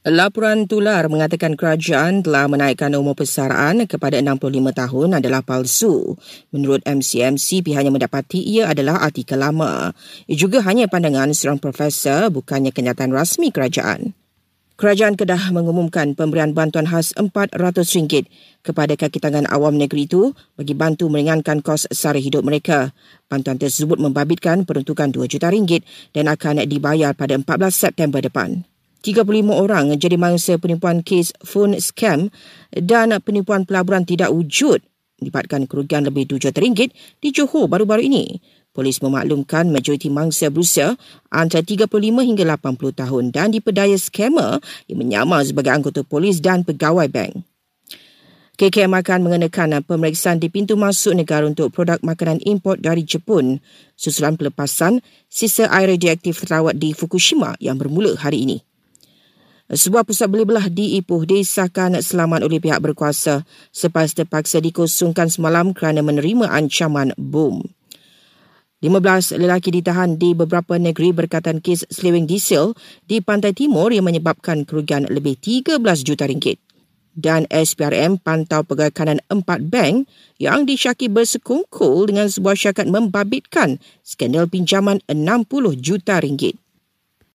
Laporan tular mengatakan kerajaan telah menaikkan umur persaraan kepada 65 tahun adalah palsu. Menurut MCMC, pihaknya mendapati ia adalah artikel lama. Ia juga hanya pandangan seorang profesor bukannya kenyataan rasmi kerajaan. Kerajaan Kedah mengumumkan pemberian bantuan khas RM400 kepada kaki tangan awam negeri itu bagi bantu meringankan kos sara hidup mereka. Bantuan tersebut membabitkan peruntukan RM2 juta ringgit dan akan dibayar pada 14 September depan. 35 orang jadi mangsa penipuan kes phone scam dan penipuan pelaburan tidak wujud melibatkan kerugian lebih RM2 juta ringgit di Johor baru-baru ini. Polis memaklumkan majoriti mangsa berusia antara 35 hingga 80 tahun dan dipedaya skamer yang menyamar sebagai anggota polis dan pegawai bank. KKM akan mengenakan pemeriksaan di pintu masuk negara untuk produk makanan import dari Jepun susulan pelepasan sisa air radioaktif terawat di Fukushima yang bermula hari ini. Sebuah pusat beli belah di Ipoh disahkan selamat oleh pihak berkuasa selepas terpaksa dikosongkan semalam kerana menerima ancaman bom. 15 lelaki ditahan di beberapa negeri berkaitan kes seleweng diesel di pantai timur yang menyebabkan kerugian lebih 13 juta ringgit. Dan SPRM pantau pegawai kanan empat bank yang disyaki bersekongkol dengan sebuah syakat membabitkan skandal pinjaman 60 juta ringgit.